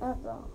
那个